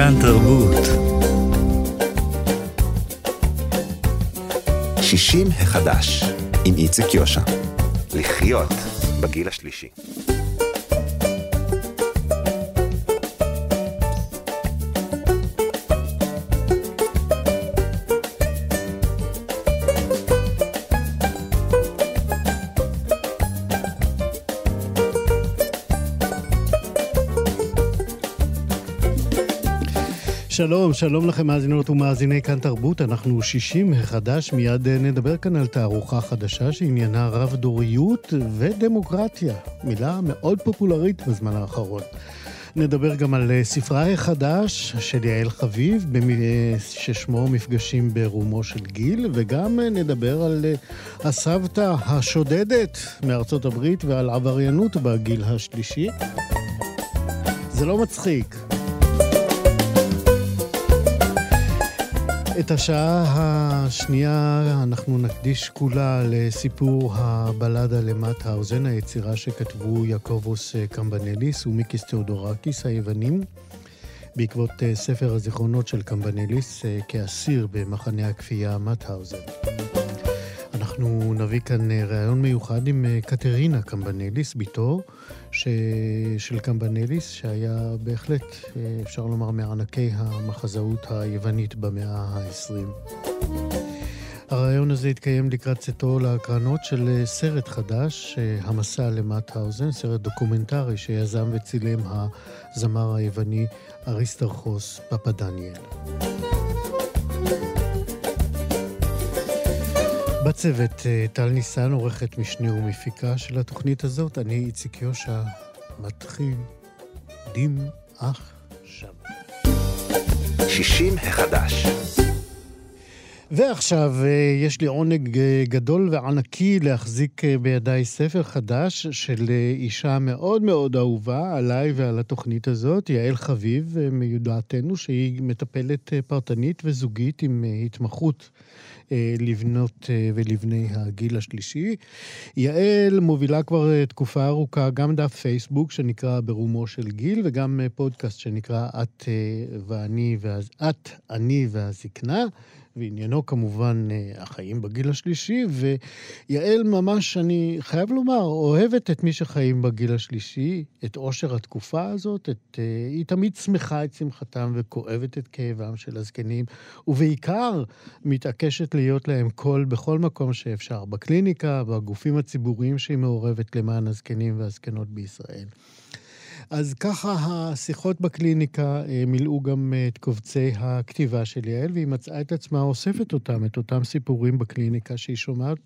כאן תרבות. שישים החדש, עם איציק יושע. לחיות בגיל השלישי. שלום, שלום לכם מאזינות ומאזיני כאן תרבות, אנחנו 60 החדש, מיד אה, נדבר כאן על תערוכה חדשה שעניינה רב-דוריות ודמוקרטיה, מילה מאוד פופולרית בזמן האחרון. נדבר גם על אה, ספרה החדש של יעל חביב, אה, ששמו מפגשים ברומו של גיל, וגם נדבר על הסבתא השודדת מארצות הברית ועל עבריינות בגיל השלישי. זה לא מצחיק. את השעה השנייה אנחנו נקדיש כולה לסיפור הבלדה למטהאוזן, היצירה שכתבו יעקובוס קמבנליס ומיקיס תאודורקיס היוונים, בעקבות אה, ספר הזיכרונות של קמבנליס אה, כאסיר במחנה הכפייה מטהאוזן. אנחנו נביא כאן אה, ראיון מיוחד עם קטרינה קמבנליס, בתו, ש... של קמבנליס, שהיה בהחלט, אה, אפשר לומר, מענקי המחזאות היוונית במאה ה-20. הריאיון הזה התקיים לקראת צאתו להקרנות של אה, סרט חדש, אה, המסע למאוטהאוזן, סרט דוקומנטרי שיזם וצילם הזמר היווני אריסטרחוס פפדניאל. בצוות אה, טל ניסן, עורכת משנה ומפיקה של התוכנית הזאת. אני איציק יושע, מתחיל דים עכשיו. שישים החדש. ועכשיו אה, יש לי עונג אה, גדול וענקי להחזיק בידיי ספר חדש של אישה מאוד מאוד אהובה עליי ועל התוכנית הזאת, יעל חביב, מיודעתנו, שהיא מטפלת פרטנית וזוגית עם התמחות לבנות אה, ולבני הגיל השלישי. יעל מובילה כבר אה, תקופה ארוכה גם דף פייסבוק שנקרא ברומו של גיל, וגם פודקאסט שנקרא את ואני, ואז, את, אני והזקנה. ועניינו כמובן אה, החיים בגיל השלישי, ויעל ממש, אני חייב לומר, אוהבת את מי שחיים בגיל השלישי, את עושר התקופה הזאת, את, אה, היא תמיד שמחה את שמחתם וכואבת את כאבם של הזקנים, ובעיקר מתעקשת להיות להם קול בכל מקום שאפשר, בקליניקה, בגופים הציבוריים שהיא מעורבת למען הזקנים והזקנות בישראל. אז ככה השיחות בקליניקה אה, מילאו גם אה, את קובצי הכתיבה של יעל, והיא מצאה את עצמה אוספת אותם, את אותם סיפורים בקליניקה שהיא שומעת,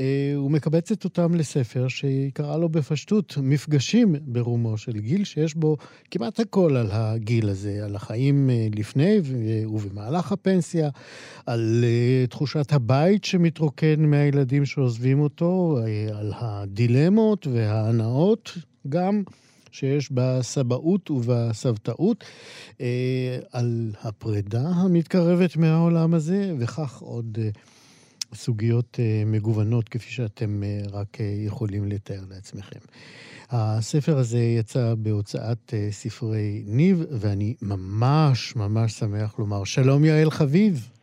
אה, ומקבצת אותם לספר שהיא קראה לו בפשטות מפגשים ברומו של גיל, שיש בו כמעט הכל על הגיל הזה, על החיים לפני ובמהלך הפנסיה, על תחושת הבית שמתרוקן מהילדים שעוזבים אותו, על הדילמות וההנאות גם. שיש בסבאות ובסבתאות, אה, על הפרידה המתקרבת מהעולם הזה, וכך עוד אה, סוגיות אה, מגוונות, כפי שאתם אה, רק אה, יכולים לתאר לעצמכם. הספר הזה יצא בהוצאת אה, ספרי ניב, ואני ממש ממש שמח לומר שלום יעל חביב.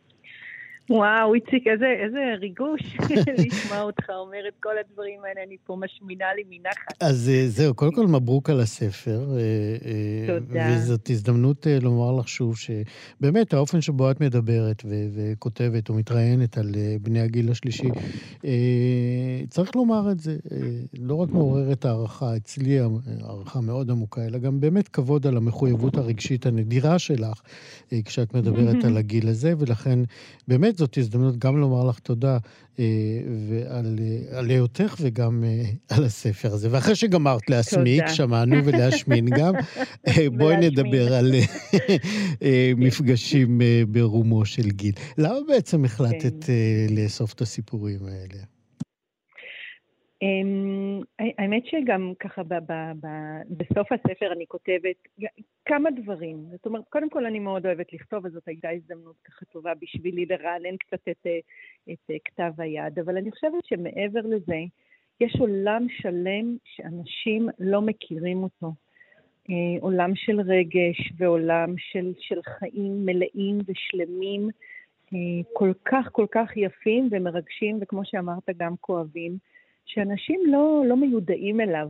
וואו, איציק, איזה, איזה ריגוש לשמוע אותך אומר את כל הדברים האלה, אני פה משמינה לי מנחת. אז אה, זהו, קודם כל מברוק על הספר. אה, אה, תודה. וזאת הזדמנות לומר לך שוב שבאמת האופן שבו את מדברת ו- וכותבת ומתראיינת על בני הגיל השלישי, צריך לומר את זה, לא רק מעוררת הערכה, אצלי הערכה מאוד עמוקה, אלא גם באמת כבוד על המחויבות הרגשית הנדירה שלך כשאת מדברת על הגיל הזה, ולכן באמת זאת הזדמנות גם לומר לך תודה אה, ועל, אה, על היותך וגם אה, על הספר הזה. ואחרי שגמרת להסמיק, תודה. שמענו ולהשמין גם, אה, בואי נדבר על אה, אה, מפגשים אה, ברומו של גיל. למה בעצם החלטת כן. אה, לאסוף את הסיפורים האלה? אמ, האמת שגם ככה ב, ב, ב, בסוף הספר אני כותבת כמה דברים. זאת אומרת, קודם כל אני מאוד אוהבת לכתוב, אז זאת הייתה הזדמנות ככה טובה בשבילי לרענן קצת את, את כתב היד, אבל אני חושבת שמעבר לזה, יש עולם שלם שאנשים לא מכירים אותו. עולם של רגש ועולם של, של חיים מלאים ושלמים, כל כך כל כך יפים ומרגשים, וכמו שאמרת, גם כואבים, שאנשים לא, לא מיודעים אליו.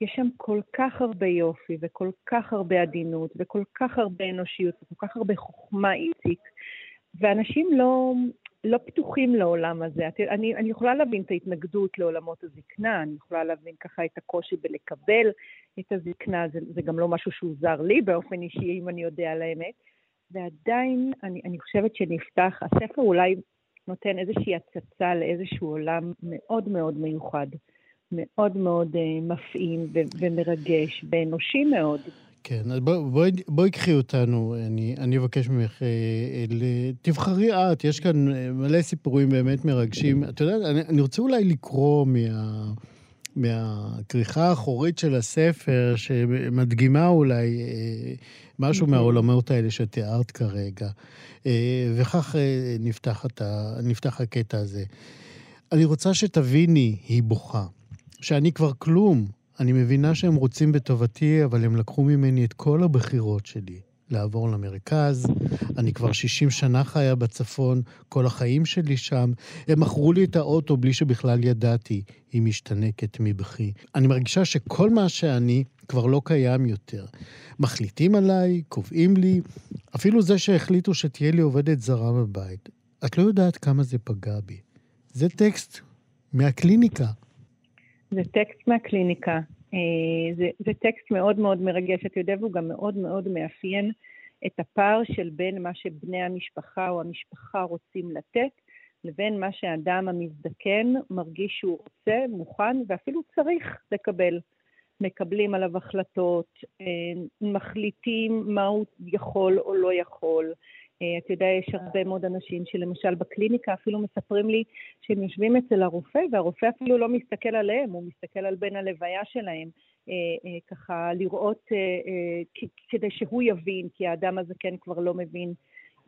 יש שם כל כך הרבה יופי וכל כך הרבה עדינות וכל כך הרבה אנושיות וכל כך הרבה חוכמה איציק, ואנשים לא, לא פתוחים לעולם הזה. אני, אני יכולה להבין את ההתנגדות לעולמות הזקנה, אני יכולה להבין ככה את הקושי בלקבל את הזקנה, זה, זה גם לא משהו שהוא זר לי באופן אישי, אם אני יודע על האמת. ועדיין אני, אני חושבת שנפתח, הספר אולי נותן איזושהי הצצה לאיזשהו עולם מאוד מאוד מיוחד, מאוד מאוד uh, מפעים ומרגש ואנושי מאוד. כן, אז בואי בוא, בוא קחי אותנו, אני, אני אבקש ממך, אה, תבחרי את, יש כאן אה, מלא סיפורים באמת מרגשים. את יודעת, אני, אני רוצה אולי לקרוא מה, מהכריכה האחורית של הספר, שמדגימה אולי אה, משהו אוקיי. מהעולמות האלה שתיארת כרגע. אה, וכך אה, נפתח, אתה, נפתח הקטע הזה. אני רוצה שתביני, היא בוכה, שאני כבר כלום. אני מבינה שהם רוצים בטובתי, אבל הם לקחו ממני את כל הבחירות שלי. לעבור למרכז, אני כבר 60 שנה חיה בצפון, כל החיים שלי שם. הם מכרו לי את האוטו בלי שבכלל ידעתי, היא משתנקת מבכי. אני מרגישה שכל מה שאני כבר לא קיים יותר. מחליטים עליי, קובעים לי, אפילו זה שהחליטו שתהיה לי עובדת זרה בבית. את לא יודעת כמה זה פגע בי. זה טקסט מהקליניקה. זה טקסט מהקליניקה. אה, זה, זה טקסט מאוד מאוד מרגש, אתה יודע, והוא גם מאוד מאוד מאפיין את הפער של בין מה שבני המשפחה או המשפחה רוצים לתת, לבין מה שהאדם המזדקן מרגיש שהוא רוצה, מוכן ואפילו צריך לקבל. מקבלים עליו החלטות, אה, מחליטים מה הוא יכול או לא יכול. אה, אתה יודע, יש הרבה מאוד אנשים שלמשל בקליניקה אפילו מספרים לי שהם יושבים אצל הרופא, והרופא אפילו לא מסתכל עליהם, הוא מסתכל על בן הלוויה שלהם, אה, ככה לראות כדי שהוא יבין, כי האדם הזה כן כבר לא מבין.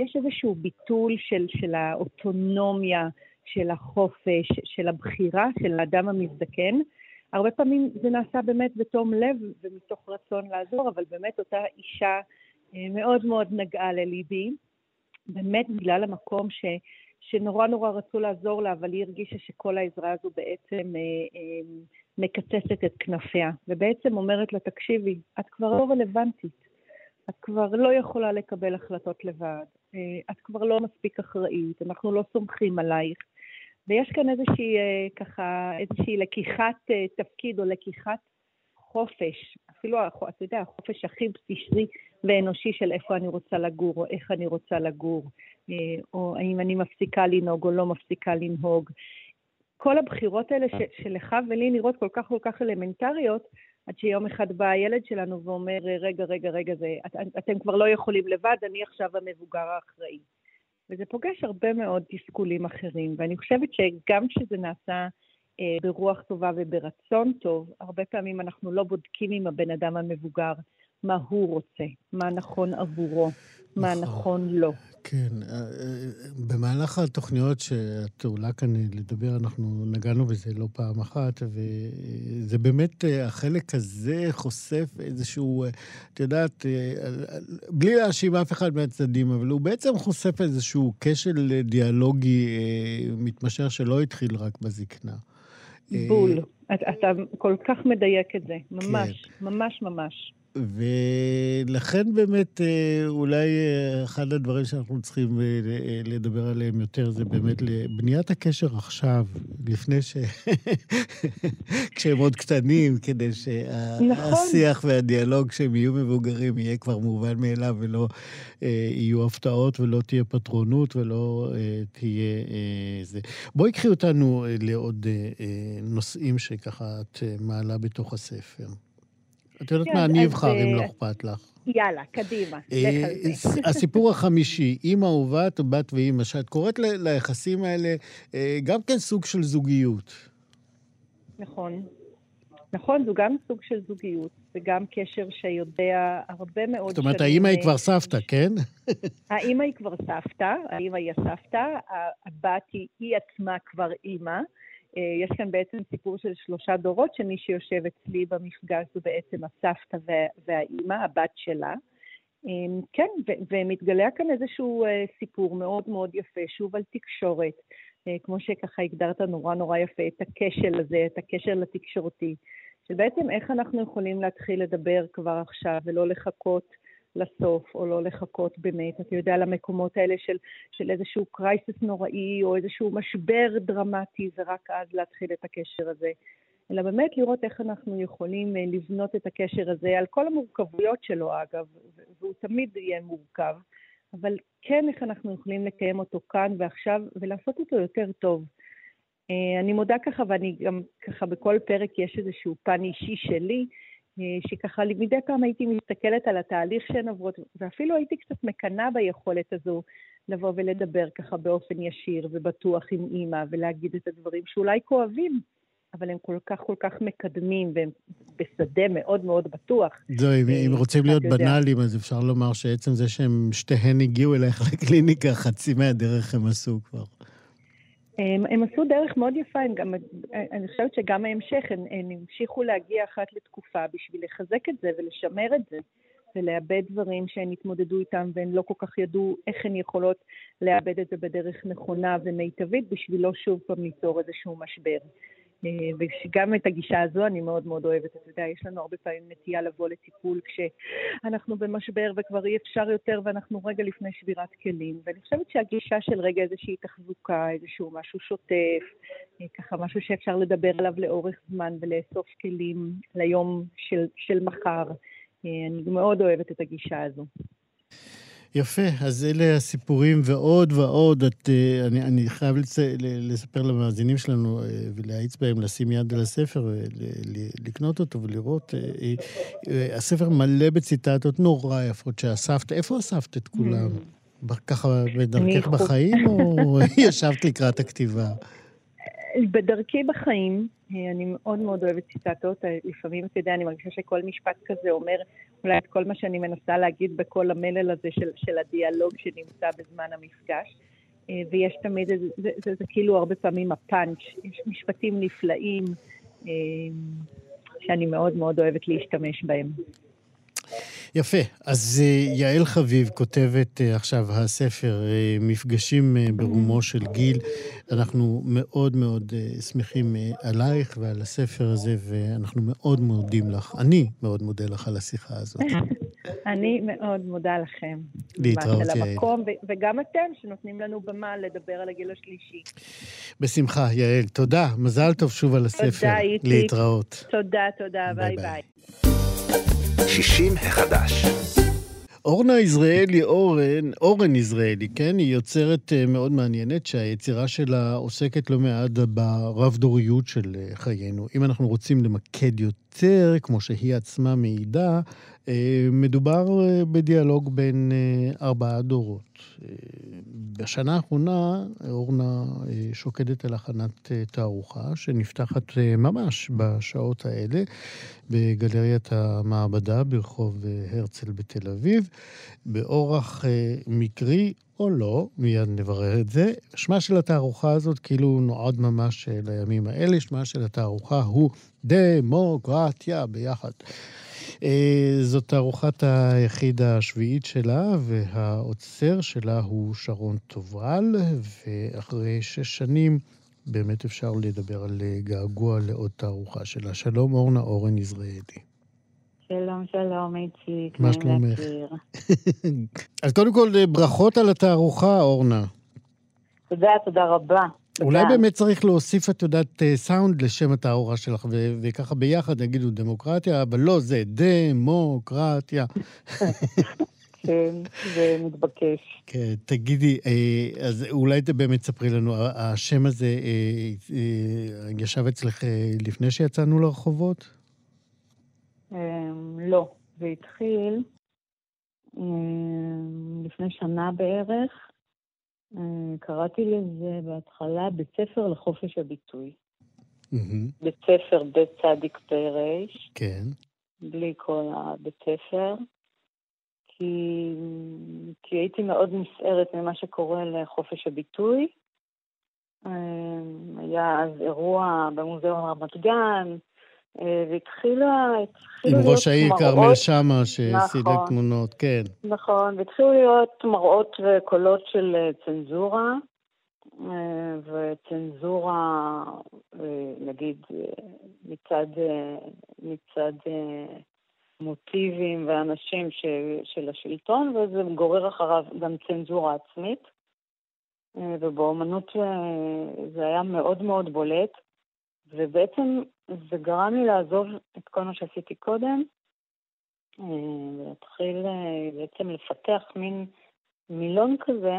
יש איזשהו ביטול של, של האוטונומיה, של החופש, של הבחירה של האדם המזדקן, הרבה פעמים זה נעשה באמת בתום לב ומתוך רצון לעזור, אבל באמת אותה אישה אה, מאוד מאוד נגעה לליבי, באמת בגלל המקום ש, שנורא נורא רצו לעזור לה, אבל היא הרגישה שכל העזרה הזו בעצם אה, אה, מקצצת את כנפיה, ובעצם אומרת לה, תקשיבי, את כבר לא רלוונטית, את כבר לא יכולה לקבל החלטות לבד, אה, את כבר לא מספיק אחראית, אנחנו לא סומכים עלייך. ויש כאן איזושהי, אה, ככה, איזושהי לקיחת אה, תפקיד או לקיחת חופש, אפילו, אתה יודע, החופש הכי בסיסי ואנושי של איפה אני רוצה לגור, או איך אני רוצה לגור, אה, או האם אני מפסיקה לנהוג או לא מפסיקה לנהוג. כל הבחירות האלה ש, שלך ולי נראות כל כך כל כך אלמנטריות, עד שיום אחד בא הילד שלנו ואומר, רגע, רגע, רגע, זה, את, אתם כבר לא יכולים לבד, אני עכשיו המבוגר האחראי. וזה פוגש הרבה מאוד תסכולים אחרים. ואני חושבת שגם כשזה נעשה ברוח טובה וברצון טוב, הרבה פעמים אנחנו לא בודקים עם הבן אדם המבוגר מה הוא רוצה, מה נכון עבורו, מה נכון, נכון לו. כן, אה, אה, במהלך התוכניות שאת עולה כאן לדבר, אנחנו נגענו בזה לא פעם אחת, וזה באמת, אה, החלק הזה חושף איזשהו, את יודעת, בלי להאשים אף אחד מהצדדים, אבל הוא בעצם חושף איזשהו כשל דיאלוגי מתמשך שלא התחיל רק בזקנה. בול. אתה כל כך מדייק את זה, ממש, כן. ממש ממש. ולכן באמת אה, אולי אה, אחד הדברים שאנחנו צריכים אה, לדבר עליהם יותר זה באמת לבניית הקשר עכשיו, לפני ש... כשהם עוד קטנים, כדי שהשיח נכון. והדיאלוג כשהם יהיו מבוגרים יהיה כבר מובן מאליו ולא יהיו הפתעות ולא תהיה פטרונות ולא תהיה זה. בואי קחי אותנו לעוד נושאים שככה את מעלה בתוך הספר. את יודעת כן, מה, אני אבחר אם לא אה, אכפת לך. יאללה, קדימה, אה, הסיפור החמישי, אימא ובת, בת ואימא, שאת קוראת ליחסים האלה אה, גם כן סוג של זוגיות. נכון. נכון, זו גם סוג של זוגיות, וגם קשר שיודע הרבה מאוד זאת אומרת, האימא היא כבר סבתא, כן? האימא היא כבר סבתא, האימא היא הסבתא, הבת היא, היא עצמה כבר אימא. יש כאן בעצם סיפור של שלושה דורות, שמי שיושב אצלי במפגש זו בעצם הסבתא והאימא, הבת שלה. כן, ומתגלה כאן איזשהו סיפור מאוד מאוד יפה, שוב על תקשורת, כמו שככה הגדרת נורא נורא יפה, את הקשר הזה, את הקשר לתקשורתי. של בעצם איך אנחנו יכולים להתחיל לדבר כבר עכשיו ולא לחכות לסוף, או לא לחכות באמת, אתה יודע, למקומות האלה של, של איזשהו קרייסס נוראי, או איזשהו משבר דרמטי, ורק אז להתחיל את הקשר הזה. אלא באמת לראות איך אנחנו יכולים אה, לבנות את הקשר הזה, על כל המורכבויות שלו אגב, והוא תמיד יהיה מורכב, אבל כן איך אנחנו יכולים לקיים אותו כאן ועכשיו ולעשות אותו יותר טוב. אה, אני מודה ככה, ואני גם ככה בכל פרק יש איזשהו פן אישי שלי, שככה מדי פעם הייתי מסתכלת על התהליך שהן עוברות, ואפילו הייתי קצת מקנאה ביכולת הזו לבוא ולדבר ככה באופן ישיר ובטוח עם אימא, ולהגיד את הדברים שאולי כואבים, אבל הם כל כך כל כך מקדמים, והם בשדה מאוד מאוד בטוח. זהו, אם, אם אה, רוצים להיות בנאליים, אז אפשר לומר שעצם זה שהם שתיהן הגיעו אלייך לקליניקה, חצי מהדרך הם עשו כבר. הם, הם עשו דרך מאוד יפה, הם גם, אני חושבת שגם ההמשך, הם, הם המשיכו להגיע אחת לתקופה בשביל לחזק את זה ולשמר את זה, ולאבד דברים שהן התמודדו איתם והן לא כל כך ידעו איך הן יכולות לאבד את זה בדרך נכונה ומיטבית, בשביל לא שוב פעם ליצור איזשהו משבר. אה, וגם את הגישה הזו אני מאוד מאוד אוהבת. אתה יודע, יש לנו הרבה פעמים נטייה לבוא לטיפול כשאנחנו במשבר וכבר אי אפשר יותר ואנחנו רגע לפני שבירת כלים. ואני חושבת שהגישה של רגע איזושהי תחזוקה, איזשהו משהו שוטף, אה, ככה משהו שאפשר לדבר עליו לאורך זמן ולאסוף כלים ליום של, של מחר, אה, אני מאוד אוהבת את הגישה הזו. יפה, אז אלה הסיפורים ועוד ועוד. את, אה, אני, אני חייב לצ... לספר למאזינים שלנו אה, ולהאיץ בהם לשים יד על הספר, לקנות אותו ולראות. אה, הספר מלא בציטטות נורא יפות שאספת. איפה אספת את כולם? Mm. ככה בדרכך בחיים, או ישבת לקראת הכתיבה? בדרכי בחיים, אני מאוד מאוד אוהבת ציטטות. לפעמים, אתה יודע, אני מרגישה שכל משפט כזה אומר אולי את כל מה שאני מנסה להגיד בכל המלל הזה של, של הדיאלוג שנמצא בזמן המפגש. אה, ויש תמיד, זה, זה, זה, זה כאילו הרבה פעמים הפאנץ', יש משפטים נפלאים אה, שאני מאוד מאוד אוהבת להשתמש בהם. יפה. אז אה, יעל חביב כותבת אה, עכשיו הספר אה, מפגשים ברומו של גיל. אנחנו מאוד מאוד שמחים עלייך ועל הספר הזה, ואנחנו מאוד מודים לך. אני מאוד מודה לך על השיחה הזאת. אני מאוד מודה לכם. להתראות, יעל. המקום, וגם אתם, שנותנים לנו במה לדבר על הגיל השלישי. בשמחה, יעל. תודה. מזל טוב שוב על הספר. תודה, איציק. להתראות. תודה, תודה. ביי ביי. ביי. 60 החדש. אורנה יזרעאלי אורן, אורן יזרעאלי, כן? היא יוצרת אה, מאוד מעניינת שהיצירה שלה עוסקת לא מעט ברב-דוריות של אה, חיינו. אם אנחנו רוצים למקד יותר, כמו שהיא עצמה מעידה, אה, מדובר בדיאלוג בין ארבעה דורות. בשנה האחרונה אורנה שוקדת על הכנת תערוכה שנפתחת ממש בשעות האלה בגלריית המעבדה ברחוב הרצל בתל אביב, באורח מקרי או לא, מיד נברר את זה. שמה של התערוכה הזאת כאילו נועד ממש לימים האלה, שמה של התערוכה הוא דמוקרטיה ביחד. אה, זאת תערוכת היחיד השביעית שלה, והעוצר שלה הוא שרון טובל, ואחרי שש שנים באמת אפשר לדבר על געגוע לעוד תערוכה שלה. שלום, אורנה אורן יזרעאלי. שלום, שלום, איציק. מה שלומך? אז קודם כל, ברכות על התערוכה, אורנה. תודה, תודה רבה. אולי באמת צריך להוסיף, את יודעת, אה, סאונד לשם התערוכה שלך, ו- וככה ביחד יגידו דמוקרטיה, אבל לא, זה דמוקרטיה. כן, זה מתבקש. כן, תגידי, אה, אז אולי באמת תספרי לנו, השם הזה אה, ישב אצלך לפני שיצאנו לרחובות? אמ, לא, זה התחיל לפני שנה בערך. אה, קראתי לזה בהתחלה בית ספר לחופש הביטוי. בית ספר בית צדיק פר'. כן. בלי כל הבית ספר. כי, כי הייתי מאוד נסערת ממה שקורה לחופש הביטוי, היה אז אירוע במוזיאון רמת גן, והתחילה... עם ראש העיר כרמל שאמה שהסיד נכון, תמונות, כן. נכון, והתחילו להיות מראות וקולות של צנזורה, וצנזורה, נגיד, מצד, מצד מוטיבים ואנשים ש, של השלטון, וזה גורר אחריו גם צנזורה עצמית. ובאומנות זה היה מאוד מאוד בולט, ובעצם זה גרם לי לעזוב את כל מה שעשיתי קודם, ולהתחיל בעצם לפתח מין מילון כזה,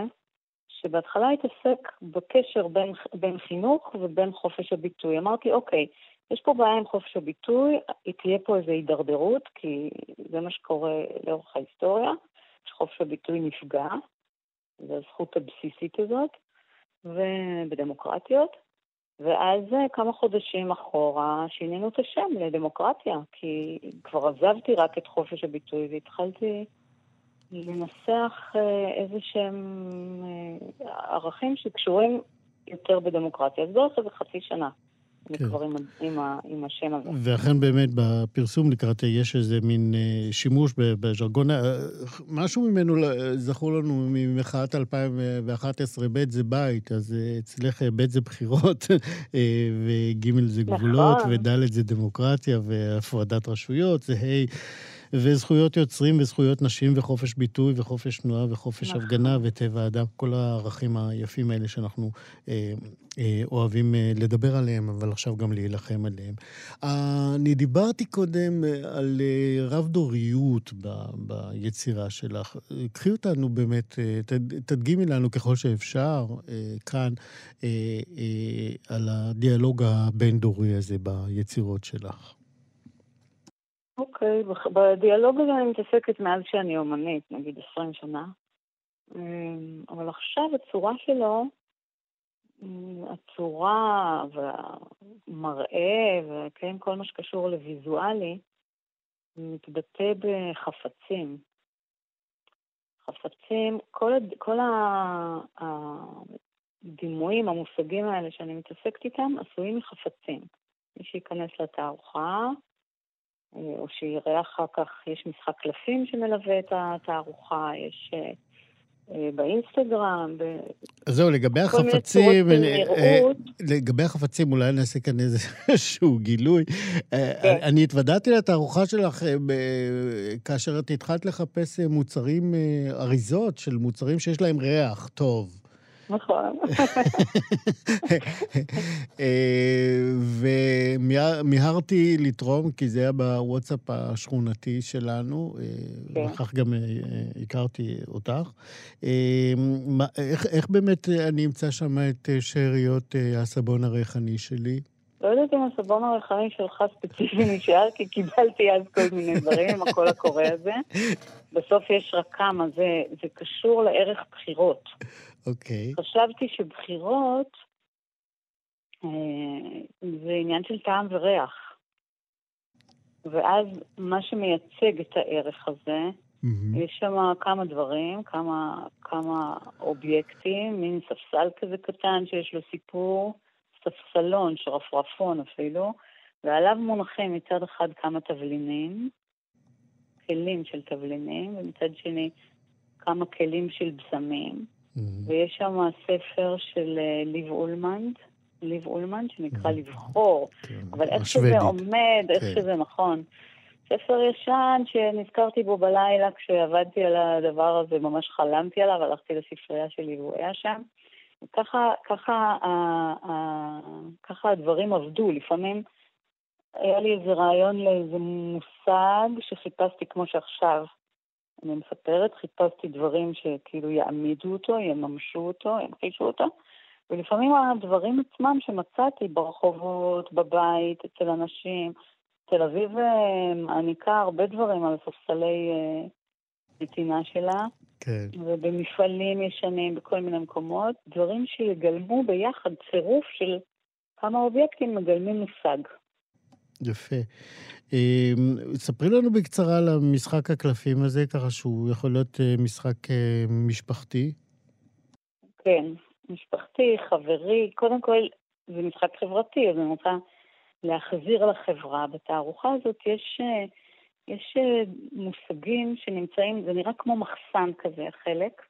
שבהתחלה התעסק בקשר בין, בין חינוך ובין חופש הביטוי. אמרתי, אוקיי, יש פה בעיה עם חופש הביטוי, תהיה פה איזו הידרדרות, כי זה מה שקורה לאורך ההיסטוריה, שחופש הביטוי נפגע, זו הזכות הבסיסית הזאת, ובדמוקרטיות. ואז כמה חודשים אחורה שינינו את השם לדמוקרטיה, כי כבר עזבתי רק את חופש הביטוי והתחלתי לנסח אה, איזה שהם אה, ערכים שקשורים יותר בדמוקרטיה. אז בערך איזה חצי שנה. כן. כבר עם, עם, עם השם הזה. ואכן באמת בפרסום לקראת יש איזה מין אה, שימוש בז'רגון, משהו ממנו זכור לנו ממחאת 2011, ב' זה בית, אז אצלך ב' זה בחירות, וג' זה גבולות, נכון. וד' זה דמוקרטיה והפרדת רשויות, זה ה' וזכויות יוצרים וזכויות נשים וחופש ביטוי וחופש תנועה וחופש נכון. הפגנה וטבע אדם, כל הערכים היפים האלה שאנחנו אה, אה, אוהבים אה, לדבר עליהם, אבל עכשיו גם להילחם עליהם. אה, אני דיברתי קודם אה, על אה, רב-דוריות ב, ביצירה שלך. קחי אותנו באמת, אה, תד, תדגימי לנו ככל שאפשר אה, כאן אה, אה, על הדיאלוג הבין-דורי הזה ביצירות שלך. אוקיי, okay, בדיאלוג הזה אני מתעסקת מאז שאני אומנית, נגיד 20 שנה. אמ, אבל עכשיו הצורה שלו, הצורה והמראה וכן, כל מה שקשור לוויזואלי, מתבטא בחפצים. חפצים, כל, כל הדימויים, המושגים האלה שאני מתעסקת איתם, עשויים מחפצים. מי שייכנס לתערוכה, או שיראה אחר כך, יש משחק קלפים שמלווה את התערוכה, יש אה, אה, באינסטגרם. ב... אז זהו, לגבי החפצים, אה, לגבי החפצים, אולי נעשה כאן איזשהו גילוי. כן. אני התוודעתי לתערוכה שלך כאשר את התחלת לחפש מוצרים, אריזות של מוצרים שיש להם ריח טוב. נכון. ומיהרתי לתרום, כי זה היה בוואטסאפ השכונתי שלנו, כן. וכך גם אה, הכרתי אותך. אה, איך, באמת אני אמצא שם את שאריות אה, הסבון הריחני שלי? לא יודעת אם הסבון הריחני שלך ספציפי נשאר, כי קיבלתי אז כל מיני דברים עם הקול הקורא הזה. בסוף יש רק כמה, זה, זה קשור לערך בחירות. אוקיי. Okay. חשבתי שבחירות אה, זה עניין של טעם וריח. ואז מה שמייצג את הערך הזה, mm-hmm. יש שם כמה דברים, כמה, כמה אובייקטים, מין ספסל כזה קטן שיש לו סיפור, ספסלון, שרפרפון אפילו, ועליו מונחים מצד אחד כמה תבלינים, כלים של תבלינים, ומצד שני כמה כלים של בשמים. Mm-hmm. ויש שם ספר של אה, ליב אולמנד, ליב אולמנד, שנקרא mm-hmm. לבחור, כן, אבל איך שזה עומד, איך כן. שזה נכון. ספר ישן שנזכרתי בו בלילה כשעבדתי על הדבר הזה, ממש חלמתי עליו, הלכתי לספרייה שלי והוא היה שם. ככה, ככה, ככה הדברים עבדו. לפעמים היה לי איזה רעיון לאיזה מושג שחיפשתי כמו שעכשיו. אני מספרת, חיפשתי דברים שכאילו יעמידו אותו, יממשו אותו, ימחישו אותו, ולפעמים הדברים עצמם שמצאתי ברחובות, בבית, אצל אנשים, תל אביב אה, מעניקה הרבה דברים על ספסלי אה, נתינה שלה, כן. ובמפעלים ישנים, בכל מיני מקומות, דברים שיגלמו ביחד צירוף של כמה אובייקטים מגלמים מושג. יפה. אמ, ספרי לנו בקצרה על המשחק הקלפים הזה, ככה שהוא יכול להיות אה, משחק אה, משפחתי. כן. משפחתי, חברי, קודם כל זה משחק חברתי, אז אני רוצה להחזיר לחברה. בתערוכה הזאת יש, יש מושגים שנמצאים, זה נראה כמו מחסן כזה, חלק.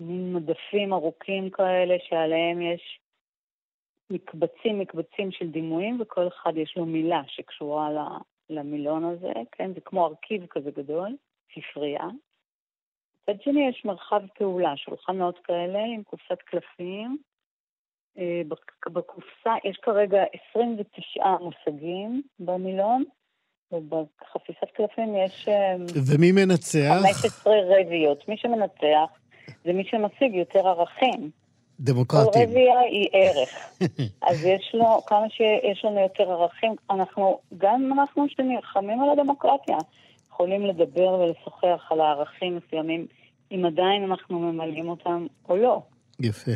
מין מדפים ארוכים כאלה שעליהם יש מקבצים מקבצים של דימויים, וכל אחד יש לו מילה שקשורה למילון הזה, כן? זה כמו ארכיב כזה גדול, ספרייה. מצד שני יש מרחב פעולה, שולחנות כאלה עם קופסת קלפים. אה, בקופסה יש כרגע 29 מושגים במילון, ובחפיסת קלפים יש... אה, ומי מנצח? 15 רבייות. מי שמנצח זה מי שמשיג יותר ערכים. דמוקרטים. כל רבייה היא ערך. אז יש לו, כמה שיש לנו יותר ערכים, אנחנו, גם אנחנו שנלחמים על הדמוקרטיה, יכולים לדבר ולשוחח על הערכים מסוימים, אם עדיין אנחנו ממלאים אותם או לא. יפה.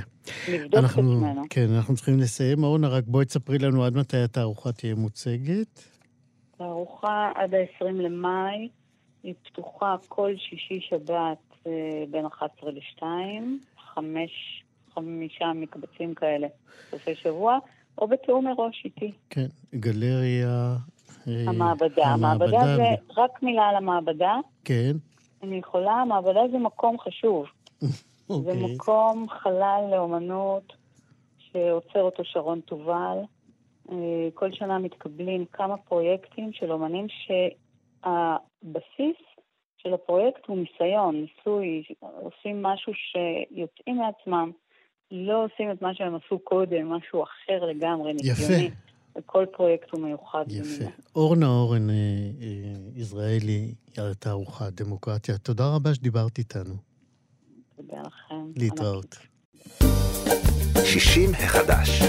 לבדוק אנחנו, את עצמנו. כן, אנחנו צריכים לסיים. אורנה, רק בואי תספרי לנו עד מתי התערוכה תהיה מוצגת. תערוכה עד ה-20 למאי, היא פתוחה כל שישי-שבת אה, בין 11 ל-2, חמש חמישה מקבצים כאלה בסופי שבוע, או בתיאום מראש איתי. כן, גלריה... אה, המעבדה. המעבדה זה רק מילה על המעבדה. כן. אני יכולה, המעבדה זה מקום חשוב. אוקיי. זה מקום חלל לאומנות שעוצר אותו שרון תובל. אה, כל שנה מתקבלים כמה פרויקטים של אומנים שהבסיס של הפרויקט הוא ניסיון, ניסוי, עושים משהו שיוצאים מעצמם, לא עושים את מה שהם עשו קודם, משהו אחר לגמרי, ניסיוני. יפה. וכל פרויקט הוא מיוחד. יפה. במילה. אורנה אורן, אה, אה, ישראלי, תערוכה, דמוקרטיה, תודה רבה שדיברת איתנו. תודה לכם. להתראות. 60 החדש.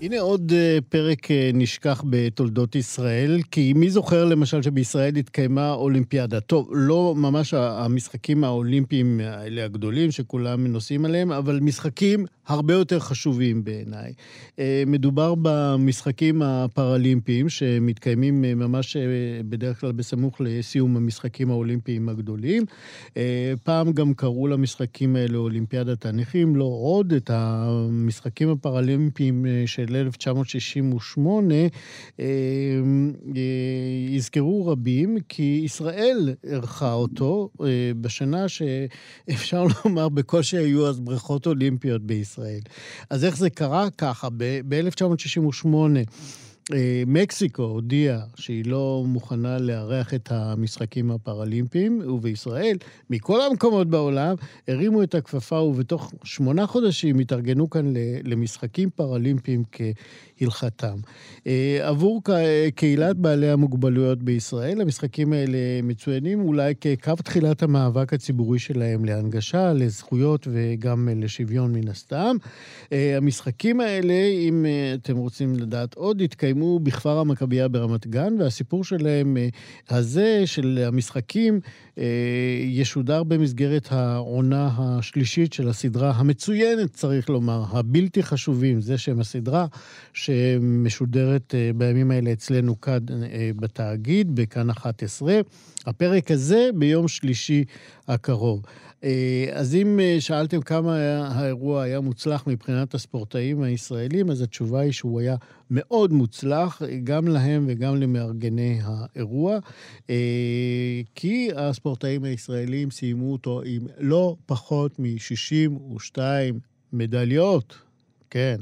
הנה עוד אה, פרק אה, נשכח בתולדות ישראל, כי מי זוכר למשל שבישראל התקיימה אולימפיאדה? טוב, לא ממש המשחקים האולימפיים האלה הגדולים שכולם נוסעים עליהם, אבל משחקים הרבה יותר חשובים בעיניי. אה, מדובר במשחקים הפראלימפיים שמתקיימים ממש בדרך כלל בסמוך לסיום המשחקים האולימפיים הגדולים. פעם גם קראו למשחקים האלה אולימפיאדת הנכים, לא עוד, את המשחקים הפראלימפיים של... של 1968, אה, אה, יזכרו רבים, כי ישראל אירחה אותו אה, בשנה שאפשר לומר בקושי היו אז בריכות אולימפיות בישראל. אז איך זה קרה? ככה, ב-1968 אה, מקסיקו הודיעה שהיא לא מוכנה לארח את המשחקים הפראלימפיים, ובישראל, מכל המקומות בעולם, הרימו את הכפפה, ובתוך שמונה חודשים התארגנו כאן למשחקים פראלימפיים כהלכתם. אה, עבור קהילת בעלי המוגבלויות בישראל, המשחקים האלה מצוינים אולי כקו תחילת המאבק הציבורי שלהם להנגשה, לזכויות וגם לשוויון מן הסתם. אה, המשחקים האלה, אם אתם רוצים לדעת עוד, התקיימו בכפר המכבייה ברמת גן, והסיפור שלהם אה, הזה, של המשחקים, אה, ישודר במסגרת העונה השלישית של הסדרה המצוינת, צריך לומר, הבלתי חשובים, זה שם הסדרה, שמשודרת אה, בימים האלה אצלנו כאן בתאגיד, בכאן 11. הפרק הזה ביום שלישי הקרוב. אה, אז אם אה, שאלתם כמה האירוע היה מוצלח מבחינת הספורטאים הישראלים, אז התשובה היא שהוא היה מאוד מוצלח, גם להם וגם למארגני האירוע, אה, כי הספורטאים הישראלים סיימו אותו עם לא פחות מ-62 מדליות. כן.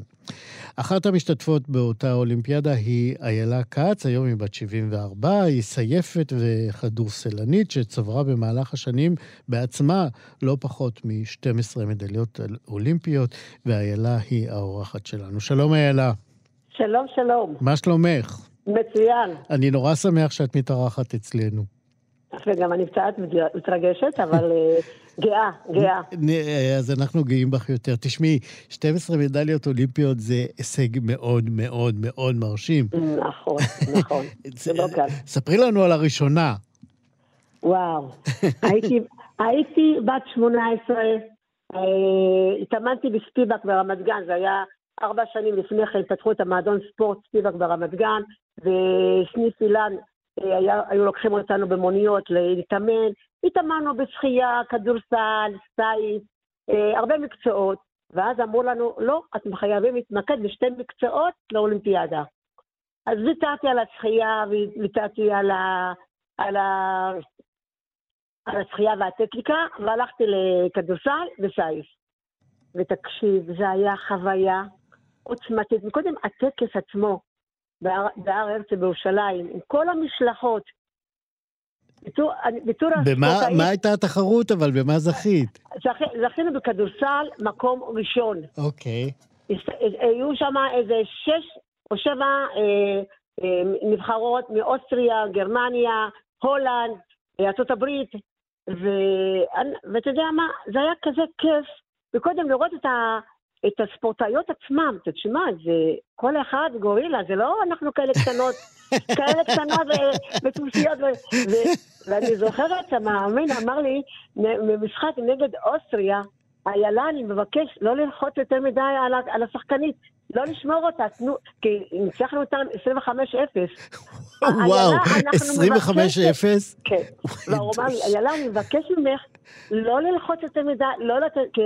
אחת המשתתפות באותה אולימפיאדה היא איילה כץ, היום היא בת 74, היא סייפת וכדורסלנית שצברה במהלך השנים בעצמה לא פחות מ-12 מדליות אולימפיות, ואיילה היא האורחת שלנו. שלום איילה. שלום, שלום. מה שלומך? מצוין. אני נורא שמח שאת מתארחת אצלנו. וגם אני קצת מתרגשת, אבל אה, גאה, גאה. אז אנחנו גאים בך יותר. תשמעי, 12 מדליות אולימפיות זה הישג מאוד מאוד מאוד מרשים. נכון, נכון. זה לא קל. ספרי לנו על הראשונה. וואו. הייתי בת 18, אה, התאמנתי בספיבק ברמת גן, זה היה ארבע שנים לפני כן, פתחו את המועדון ספורט ספיבק ברמת גן, וסניף אילן אה, היה, היו לוקחים אותנו במוניות להתאמן, התאמנו בשחייה, כדורסל, סטייס, אה, הרבה מקצועות, ואז אמרו לנו, לא, אתם חייבים להתמקד בשתי מקצועות לאולימפיאדה. אז ויתרתי על השחייה, ויתרתי על, ה, על, ה, על השחייה והטקניקה, והלכתי לכדורסל וסייף. ותקשיב, זה היה חוויה עוצמתית. קודם הטקס עצמו בהר הרצל בירושלים, עם כל המשלחות. בתור, בתור במה. מה הייתה התחרות, אבל במה זכית? זכ, זכינו בכדורסל מקום ראשון. אוקיי. היו שם איזה שש או שבע אה, אה, נבחרות מאוסטריה, גרמניה, הולנד, ארה"ב, ואתה יודע מה, זה היה כזה כיף, וקודם לראות את, ה, את הספורטאיות עצמם, תשמע, זה כל אחד גורילה, זה לא אנחנו כאלה קטנות, כאלה קטנות וטוסיות, ואני זוכרת, המאמין אמר לי, במשחק נגד אוסטריה, איילה, אני מבקש לא ללחוץ יותר מדי על, על השחקנית, לא לשמור אותה, תנו, כי ניצחנו אותם 25-0. וואו, 25-0? כן. והוא אמר לי, איילה, אני מבקש ממך לא ללחוץ יותר מדי, לא לתת, כי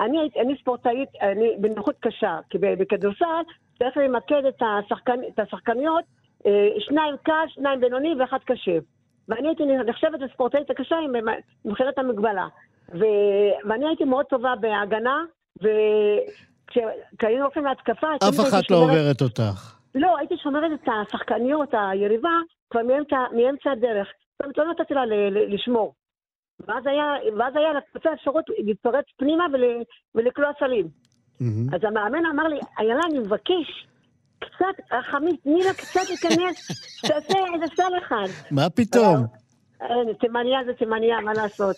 אני, אני ספורטאית, אני בנוחות קשה, כי בכדורסל צריך למקד את, השחקנ, את השחקניות, אה, שניים קל, שניים בינוני ואחד קשה. ואני הייתי נחשבת לספורטאית הקשה מבחינת המגבלה. ו... ואני הייתי מאוד טובה בהגנה, וכשהיינו הולכים להתקפה... אף אחת לא עוברת אותך. לא, הייתי שומרת את השחקניות, היריבה, כבר מאמצע, מאמצע הדרך. זאת אומרת, לא נתתי לה לשמור. ואז היה, ואז היה לקבוצה אפשרות להתפרץ פנימה ול, ולקלוע סלים. Mm-hmm. אז המאמן אמר לי, איילה, אני מבקש, קצת רחמים, תני לה קצת להיכנס, תעשה איזה סל אחד. מה פתאום? תימניה זה תימניה, מה לעשות?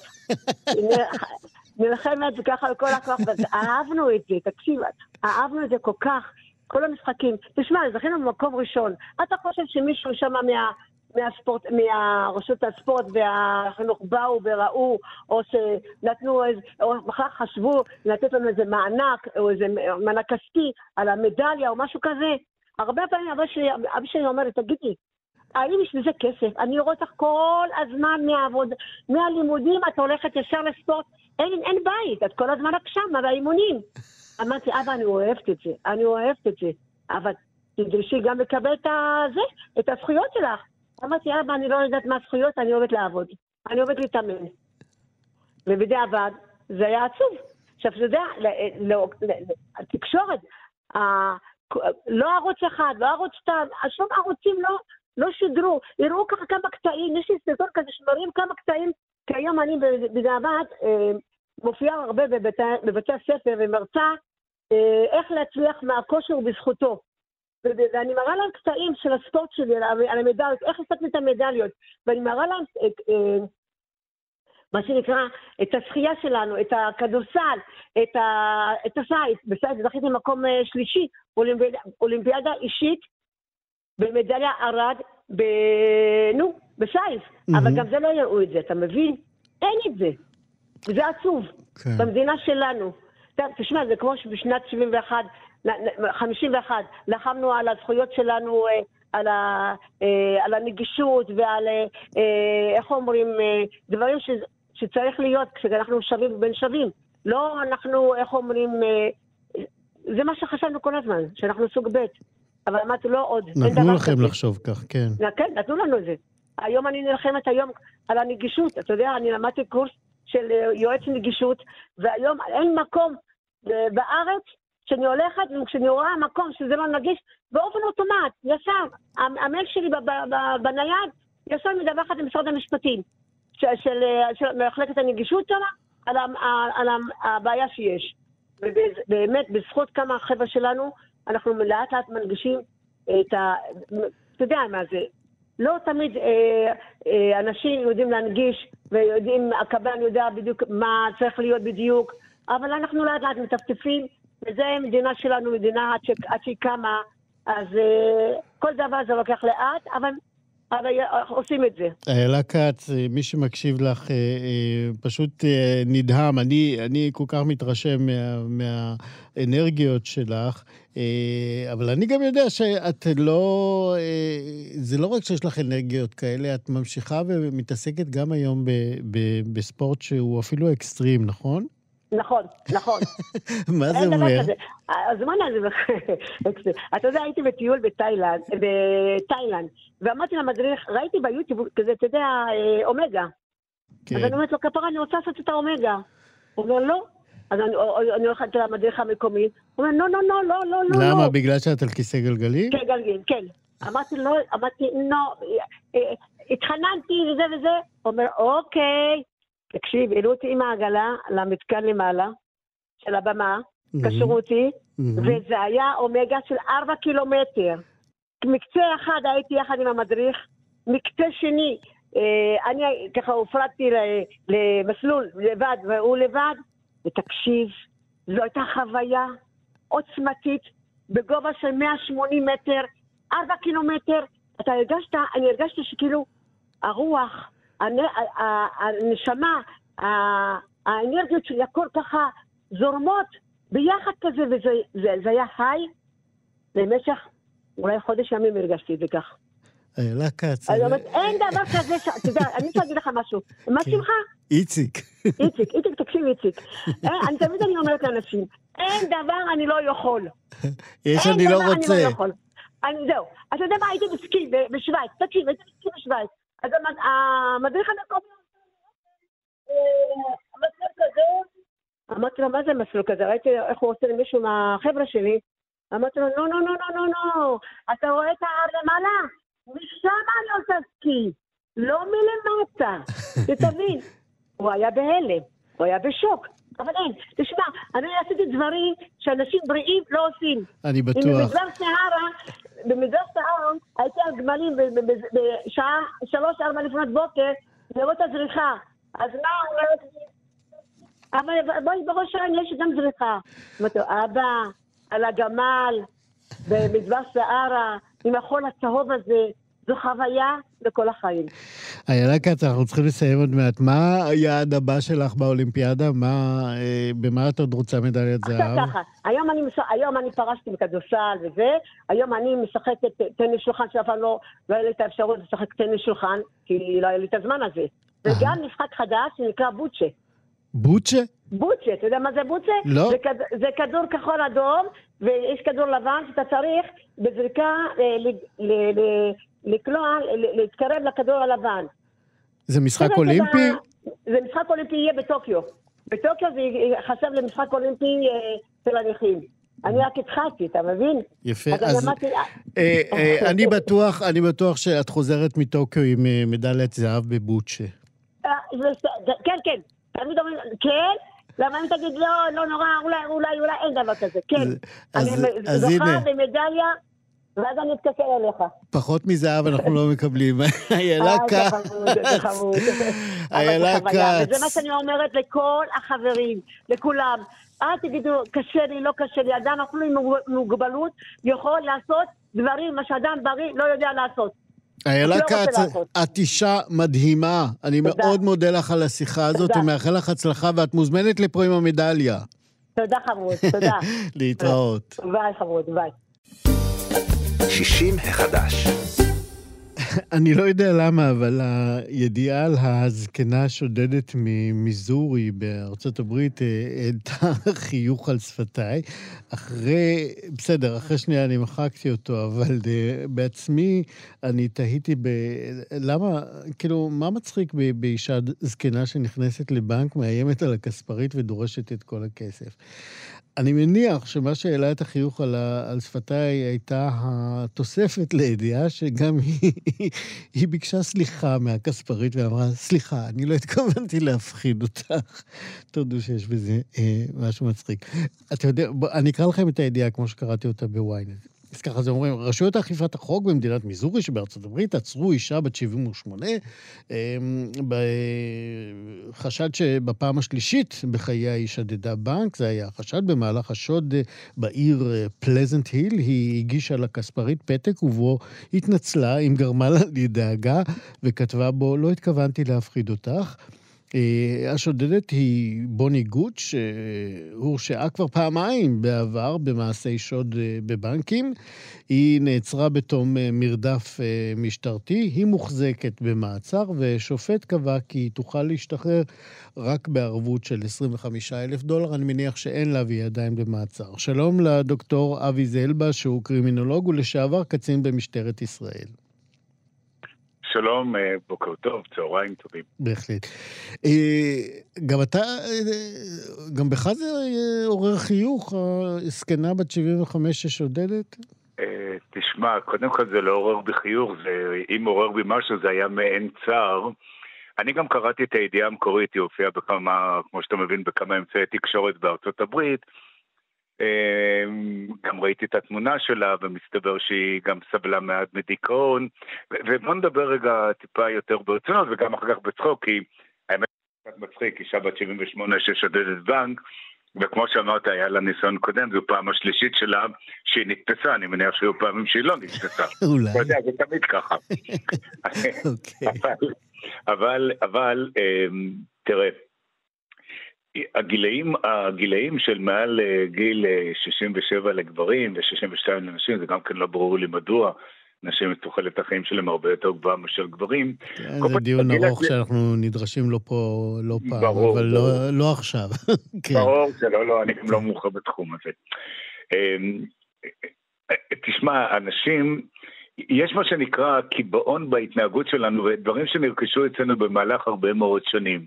נלחמת ככה על כל הכוח, ואהבנו את זה, תקשיב, אהבנו את זה כל כך, כל המשחקים. תשמע, זכינו במקום ראשון. אתה חושב שמישהו שם מה... מהספורט, מהרשות הספורט והחינוך באו וראו, או שנתנו איזה, או בכלל חשבו לתת לנו איזה מענק, או איזה מענק כספי על המדליה או משהו כזה. הרבה פעמים אבא שלי, אבא שלי אומר, תגידי, האם יש לזה כסף? אני רואה אותך כל הזמן מהעבודה, מהלימודים, את הולכת ישר לספורט, אין, אין בית, את כל הזמן רק שם, באימונים. אמרתי, אבא, אני אוהבת את זה, אני אוהבת את זה, אבל תדרשי גם לקבל את, הזה, את הזכויות שלך. אמרתי, אבא, אני לא יודעת מה הזכויות, אני אוהבת לעבוד. אני אוהבת להתאמן. ובדיעבד, זה היה עצוב. עכשיו, אתה יודע, התקשורת, לא ערוץ אחד, לא ערוץ שתיים, שום ערוצים לא, לא שידרו, הראו ככה כמה קטעים, יש לי סרטון כזה שמראים כמה קטעים, כי היום אני בדיעבד אה, מופיעה הרבה בבתי, הספר ומרצה אה, איך להצליח מהכושר ובזכותו. ואני מראה להם קטעים של הספורט שלי, על המדליות, איך השגתי את המדליות, ואני מראה להם את, אה, מה שנקרא, את השחייה שלנו, את הכדורסל, את, ה, את הסייף, בסייף זכיתי במקום אה, שלישי, אולימפיאדה, אולימפיאדה אישית במדליה ערד, ב... נו, בסייף. Mm-hmm. אבל גם זה לא יראו את זה, אתה מבין? אין את זה. זה עצוב. כן. במדינה שלנו. תשמע, זה כמו שבשנת 71, 51, לחמנו על הזכויות שלנו, אה, על, ה, אה, על הנגישות ועל, אה, איך אומרים, דברים ש, שצריך להיות כשאנחנו שווים בין שווים. לא אנחנו, איך אומרים, זה מה שחשבנו כל הזמן, שאנחנו סוג ב'. אבל אמרתי, לא עוד. נתנו לכם כזה. לחשוב כך, כן. כן, נתנו לנו את זה. היום אני נלחמת היום על הנגישות. אתה יודע, אני למדתי קורס של יועץ נגישות, והיום אין מקום בארץ שאני הולכת, וכשאני רואה מקום שזה לא נגיש, באופן אוטומט, ישר, המייל שלי בנייד, ישר מדווחת למשרד המשפטים של, של, של מחלקת הנגישות שם, על, על, על הבעיה שיש. ובאמת, בזכות כמה חבר'ה שלנו, אנחנו לאט לאט מנגישים את ה... אתה יודע מה זה. לא תמיד אה, אה, אנשים יודעים להנגיש ויודעים, הקבלן יודע בדיוק מה צריך להיות בדיוק, אבל אנחנו לאט לאט מטפטפים, וזה המדינה שלנו, מדינה עד, ש... עד שהיא קמה, אז אה, כל דבר זה לוקח לאט, אבל אבל עושים את זה. איילה כץ, מי שמקשיב לך אה, אה, פשוט אה, נדהם. אני, אני כל כך מתרשם מה, מהאנרגיות שלך, אבל אני גם יודע שאת לא... זה לא רק שיש לך אנרגיות כאלה, את ממשיכה ומתעסקת גם היום ב, ב, בספורט שהוא אפילו אקסטרים, נכון? נכון, נכון. מה זה אומר? אז מה נעשה? אתה יודע, הייתי בטיול בתאילנד, ואמרתי למדריך, ראיתי ביוטיוב כזה, אתה יודע, אה, אומגה. כן. אז אני אומרת לו, כפרה, אני רוצה לעשות את האומגה. הוא אומר, לא. אז אני הולכת למדריך המקומי, הוא אומר, לא, לא, לא, לא, לא, לא. למה? בגלל שאת על כיסא גלגלים? כן, גלגלים, כן. אמרתי, לא, אמרתי, לא, התחננתי וזה וזה. הוא אומר, אוקיי. תקשיב, העלו אותי עם העגלה למתקן למעלה, של הבמה, קשרו אותי, וזה היה אומגה של ארבע קילומטר. מקצה אחד הייתי יחד עם המדריך, מקצה שני, אה, אני ככה הופרדתי למסלול לבד, והוא לבד, ותקשיב, זו הייתה חוויה עוצמתית בגובה של 180 מטר, 4 קילומטר. אתה הרגשת, אני הרגשתי שכאילו הרוח, הנשמה, האנרגיות של הכל ככה זורמות ביחד כזה, וזה היה היי במשך אולי חודש ימים הרגשתי את זה כך. איילה כץ. אין דבר כזה, אתה יודע, אני רוצה להגיד לך משהו. מה כן. שמך? איציק. איציק, איציק, תקשיב איציק. אה, אני תמיד אני אומרת לאנשים, אין דבר אני לא יכול. יש אני לא רוצה. אין דבר אני לא יכול. זהו. אתה יודע מה, הייתי בסקי בשוויץ, תקשיב, הייתי בסקי בשוויץ. אז המדריך המקומי, אה, מסלול כזה, אמרתי לו, מה זה מסלול כזה? ראיתי איך הוא עושה למישהו מהחבר'ה שלי. אמרתי לו, נו, נו, נו, נו, נו, נו, אתה רואה את ההר למעלה? משם אני עושה סקי, לא מלמטה. שתבין, הוא היה בהלם, הוא היה בשוק. אבל אין, תשמע, אני עשיתי דברים שאנשים בריאים לא עושים. אני בטוח. במדבר סהרה, במדבר סהרה, הייתי על גמלים בשעה שלוש, ארבע לפנות בוקר, לראות את הזריחה. אז מה, אומרת אבל בואי, בראש העין יש גם זריחה. אמרתי לו, אבא, על הגמל, במדבר סהרה, עם החול הצהוב הזה, זו חוויה לכל החיים. איילה כץ, אנחנו צריכים לסיים עוד מעט. מה היעד הבא שלך באולימפיאדה? מה, אה, במה את עוד רוצה מדליית זהב? עכשיו ככה, היום אני, היום אני פרשתי בכדורסל וזה, היום אני משחקת טניס שולחן, שאף פעם לא, לא היה לי את האפשרות לשחק טניס שולחן, כי לא היה לי את הזמן הזה. וגם משחק חדש שנקרא בוצ'ה. בוצ'ה? בוצ'ה, אתה יודע מה זה בוצ'ה? לא. זה, כד, זה כדור כחול אדום, ויש כדור לבן שאתה צריך בזריקה אה, לקלוע, להתקרב לכדור הלבן. זה משחק אולימפי? זה משחק אולימפי יהיה בטוקיו. בטוקיו זה ייחשב למשחק אולימפי אה, של הנכים. אני רק התחלתי, אתה מבין? יפה, אז... אה, אני בטוח, אני בטוח שאת חוזרת מטוקיו עם מדליית זהב בבוצ'ה. כן, כן. תמיד אומרים, כן, למה אם תגיד לא, לא נורא, אולי, אולי, אולי אין דבר כזה, כן. אני זוכה במדליה, ואז אני אתקשר אליך. פחות מזהב אנחנו לא מקבלים. איילה כץ. זה חמוד, איילה כץ. וזה מה שאני אומרת לכל החברים, לכולם. אל תגידו, קשה לי, לא קשה לי. אדם אפילו עם מוגבלות יכול לעשות דברים, מה שאדם בריא לא יודע לעשות. איילה לא כץ, את אישה מדהימה. אני. מאוד מודה לך על השיחה הזאת, ומאחל לך הצלחה, ואת מוזמנת לפה עם המדליה. תודה חמוד, תודה. להתראות. ביי חמוד, ביי. 60 החדש. אני לא יודע למה, אבל הידיעה על הזקנה השודדת ממיזורי בארצות הברית אה, העלתה חיוך על שפתיי. אחרי, בסדר, אחרי שנייה אני מחקתי אותו, אבל uh, בעצמי אני תהיתי ב... למה, כאילו, מה מצחיק ב, באישה זקנה שנכנסת לבנק, מאיימת על הכספרית ודורשת את כל הכסף? אני מניח שמה שהעלה את החיוך על, ה, על שפתיי הייתה התוספת לידיעה שגם היא, היא ביקשה סליחה מהכספרית ואמרה, סליחה, אני לא התכוונתי להפחיד אותך. תודו שיש בזה אה, משהו מצחיק. אתה יודע, בוא, אני אקרא לכם את הידיעה כמו שקראתי אותה בוויינט. אז ככה זה אומרים, רשויות אכיפת החוק במדינת מיזורי שבארצות הברית עצרו אישה בת 78 אמ, בחשד שבפעם השלישית בחיי האיש שדדה בנק, זה היה חשד במהלך השוד בעיר פלזנט היל, היא הגישה לכספרית פתק ובו התנצלה, אם גרמה לה לדאגה, וכתבה בו, לא התכוונתי להפחיד אותך. אה, השודדת היא בוני גוט, שהורשעה כבר פעמיים בעבר במעשי שוד אה, בבנקים. היא נעצרה בתום אה, מרדף משטרתי, היא מוחזקת במעצר, ושופט קבע כי היא תוכל להשתחרר רק בערבות של 25 אלף דולר. אני מניח שאין לה והיא עדיין במעצר. שלום לדוקטור אבי זלבה, שהוא קרימינולוג ולשעבר קצין במשטרת ישראל. שלום, אה, בוקר טוב, צהריים טובים. בהחלט. אה, גם אתה, אה, גם בך זה עורר חיוך, הזקנה בת 75 ששודדת? תשמע, קודם כל זה לא עורר בי חיוך, זה, אם עורר בי משהו זה היה מעין צער. אני גם קראתי את הידיעה המקורית, היא הופיעה בכמה, כמו שאתה מבין, בכמה אמצעי תקשורת בארצות הברית. אמ, גם ראיתי את התמונה שלה, ומסתבר שהיא גם סבלה מעט מדיכאון. ובוא נדבר רגע טיפה יותר ברצינות, וגם אחר כך בצחוק, כי האמת קצת מצחיק, אישה בת 78 ששודדת בנק, וכמו שאמרת, היה לה ניסיון קודם, זו פעם השלישית שלה שהיא נתפסה, אני מניח שהיו פעמים שהיא לא נתפסה. אולי. אתה יודע, זה תמיד ככה. אוקיי. אבל, אבל, אמ, תראה, הגילאים, הגילאים של מעל אה, גיל 67 אה, לגברים ו-62 לנשים, זה גם כן לא ברור לי מדוע. נשים את תוחלת החיים שלהם הרבה יותר גבוהה מאשר גברים. כן, זה דיון ארוך שאנחנו נדרשים לו פה לא פעם, ברור, אבל לא, לא עכשיו. כן. ברור שלא, לא, אני גם לא מומחה בתחום הזה. אמ, תשמע, אנשים, יש מה שנקרא קיבעון בהתנהגות שלנו, ודברים שנרכשו אצלנו במהלך הרבה מאוד שנים.